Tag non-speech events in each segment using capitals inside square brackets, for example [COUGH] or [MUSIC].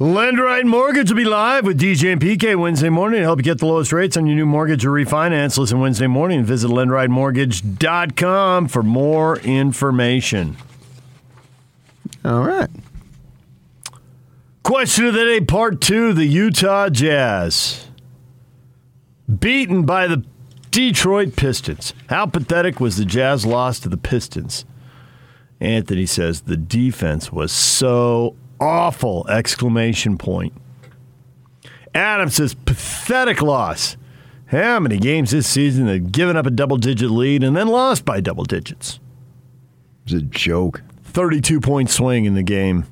Lendrite Mortgage will be live with DJ and PK Wednesday morning to help you get the lowest rates on your new mortgage or refinance. Listen Wednesday morning. Visit lendritemortgage.com for more information. All right. Question of the day, part two the Utah Jazz. Beaten by the Detroit Pistons. How pathetic was the Jazz loss to the Pistons? Anthony says the defense was so awful! Exclamation point. Adam says pathetic loss. How many games this season they've given up a double digit lead and then lost by double digits? It was a joke. 32 point swing in the game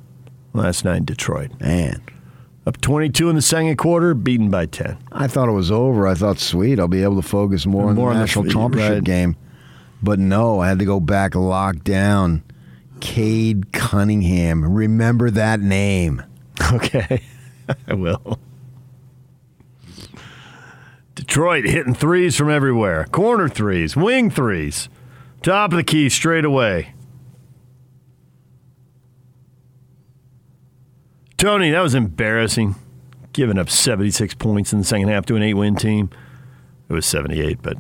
last night in Detroit. Man. Up 22 in the second quarter, beaten by 10. I thought it was over. I thought, sweet, I'll be able to focus more, More on on the the national f- championship right. game. But no, I had to go back locked down. Cade Cunningham. Remember that name. [LAUGHS] Okay, I will. Detroit hitting threes from everywhere corner threes, wing threes, top of the key straight away. Tony, that was embarrassing. Giving up 76 points in the second half to an eight win team. It was 78, but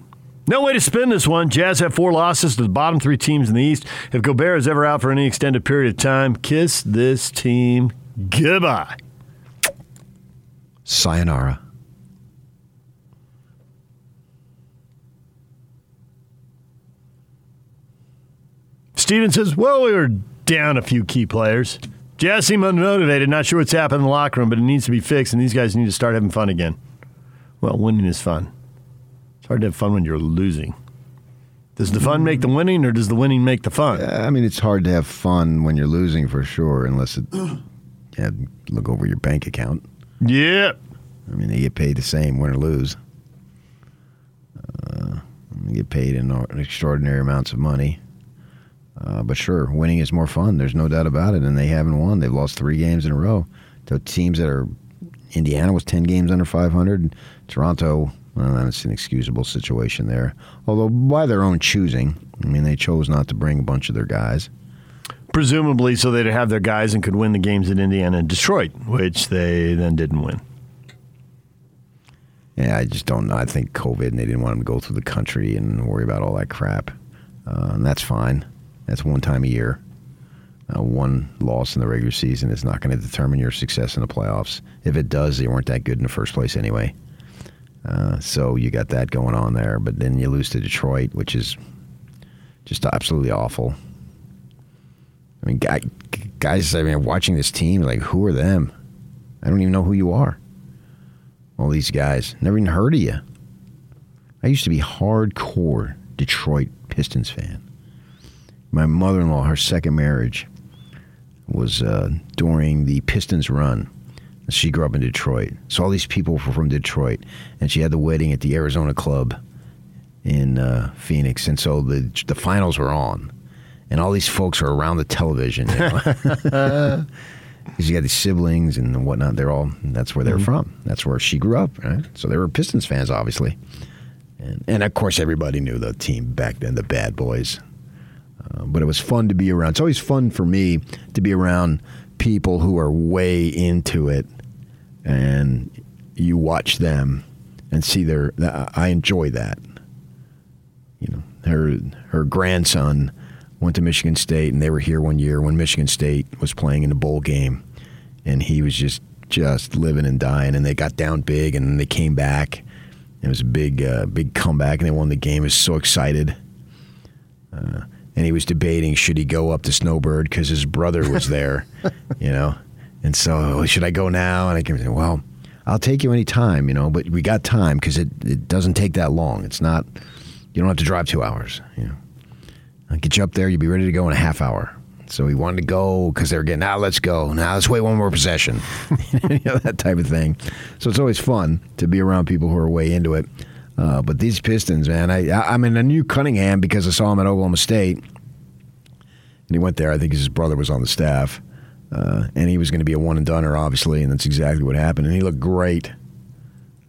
no way to spin this one. Jazz have four losses to the bottom three teams in the East. If Gobert is ever out for any extended period of time, kiss this team goodbye. Sayonara. Steven says, well, we were down a few key players. Jazz seem unmotivated, not sure what's happened in the locker room, but it needs to be fixed, and these guys need to start having fun again. Well, winning is fun. Hard to have fun when you're losing. Does the fun make the winning, or does the winning make the fun? I mean, it's hard to have fun when you're losing for sure, unless it. Yeah, look over your bank account. Yeah. I mean, they get paid the same, win or lose. Uh, they get paid in extraordinary amounts of money. Uh, but sure, winning is more fun. There's no doubt about it. And they haven't won. They've lost three games in a row to teams that are. Indiana was 10 games under 500. Toronto, well, that's an excusable situation there. Although, by their own choosing. I mean, they chose not to bring a bunch of their guys. Presumably, so they'd have their guys and could win the games at Indiana and Detroit, which they then didn't win. Yeah, I just don't know. I think COVID and they didn't want them to go through the country and worry about all that crap. Uh, and that's fine. That's one time a year. Uh, one loss in the regular season is not going to determine your success in the playoffs. If it does, they weren't that good in the first place anyway. Uh, so you got that going on there. But then you lose to Detroit, which is just absolutely awful. I mean, guy, guys, I mean, watching this team, like, who are them? I don't even know who you are all these guys. Never even heard of you. I used to be hardcore Detroit Pistons fan. My mother-in-law, her second marriage was uh, during the Pistons run. She grew up in Detroit, so all these people were from Detroit, and she had the wedding at the Arizona Club in uh, Phoenix, and so the the finals were on, and all these folks are around the television. You know? [LAUGHS] because you got these siblings and whatnot. They're all that's where they're from. That's where she grew up, right? So they were Pistons fans, obviously, and and of course everybody knew the team back then, the Bad Boys. Uh, but it was fun to be around. It's always fun for me to be around people who are way into it, and you watch them and see their. I enjoy that. You know, her her grandson went to Michigan State, and they were here one year when Michigan State was playing in the bowl game, and he was just just living and dying. And they got down big, and then they came back. It was a big uh, big comeback, and they won the game. He was so excited. Uh, and he was debating should he go up to Snowbird because his brother was there, [LAUGHS] you know. And so, should I go now? And I can say, well, I'll take you any time, you know. But we got time because it, it doesn't take that long. It's not you don't have to drive two hours, you know. I'll get you up there. You'll be ready to go in a half hour. So he wanted to go because they were getting, now let's go. Now let's wait one more possession. [LAUGHS] you know, that type of thing. So it's always fun to be around people who are way into it. Uh, but these Pistons, man, I, I, I mean, I knew Cunningham because I saw him at Oklahoma State. And he went there. I think his brother was on the staff. Uh, and he was going to be a one and doneer, obviously. And that's exactly what happened. And he looked great.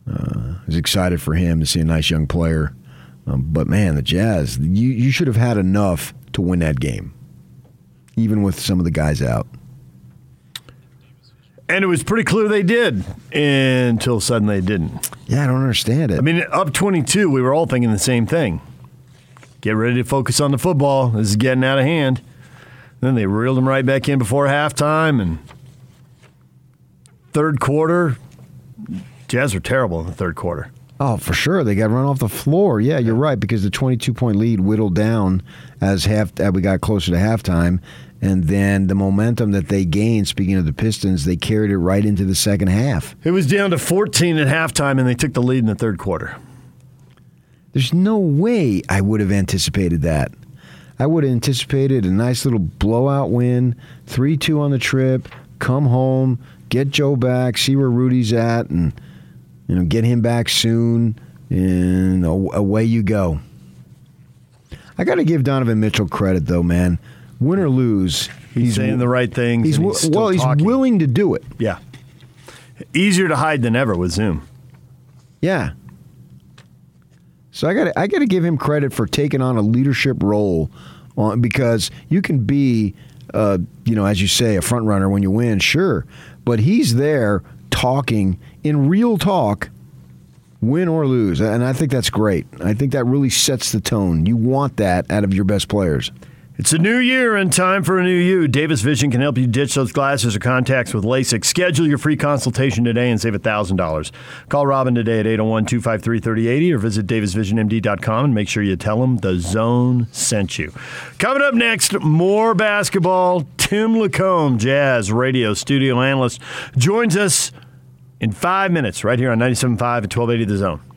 Uh, I was excited for him to see a nice young player. Um, but man, the Jazz, you, you should have had enough to win that game, even with some of the guys out. And it was pretty clear they did until suddenly they didn't. Yeah, I don't understand it. I mean, up 22, we were all thinking the same thing. Get ready to focus on the football. This is getting out of hand. Then they reeled them right back in before halftime and third quarter. Jazz were terrible in the third quarter. Oh, for sure. They got run off the floor. Yeah, you're right because the 22 point lead whittled down as half as we got closer to halftime, and then the momentum that they gained. Speaking of the Pistons, they carried it right into the second half. It was down to 14 at halftime, and they took the lead in the third quarter. There's no way I would have anticipated that. I would have anticipated a nice little blowout win, 3 2 on the trip, come home, get Joe back, see where Rudy's at, and you know, get him back soon, and away you go. I got to give Donovan Mitchell credit, though, man. Win or lose, he's, he's saying the right things. He's, he's well, he's talking. willing to do it. Yeah, easier to hide than ever with Zoom. Yeah. So I got I got to give him credit for taking on a leadership role, on, because you can be, uh, you know, as you say, a front runner when you win, sure, but he's there talking in real talk, win or lose. And I think that's great. I think that really sets the tone. You want that out of your best players. It's a new year and time for a new you. Davis Vision can help you ditch those glasses or contacts with LASIK. Schedule your free consultation today and save $1,000. Call Robin today at 801 253 3080 or visit davisvisionmd.com and make sure you tell them the zone sent you. Coming up next, more basketball. Tim LaComb, Jazz radio studio analyst, joins us in five minutes right here on 97.5 at 1280 The Zone.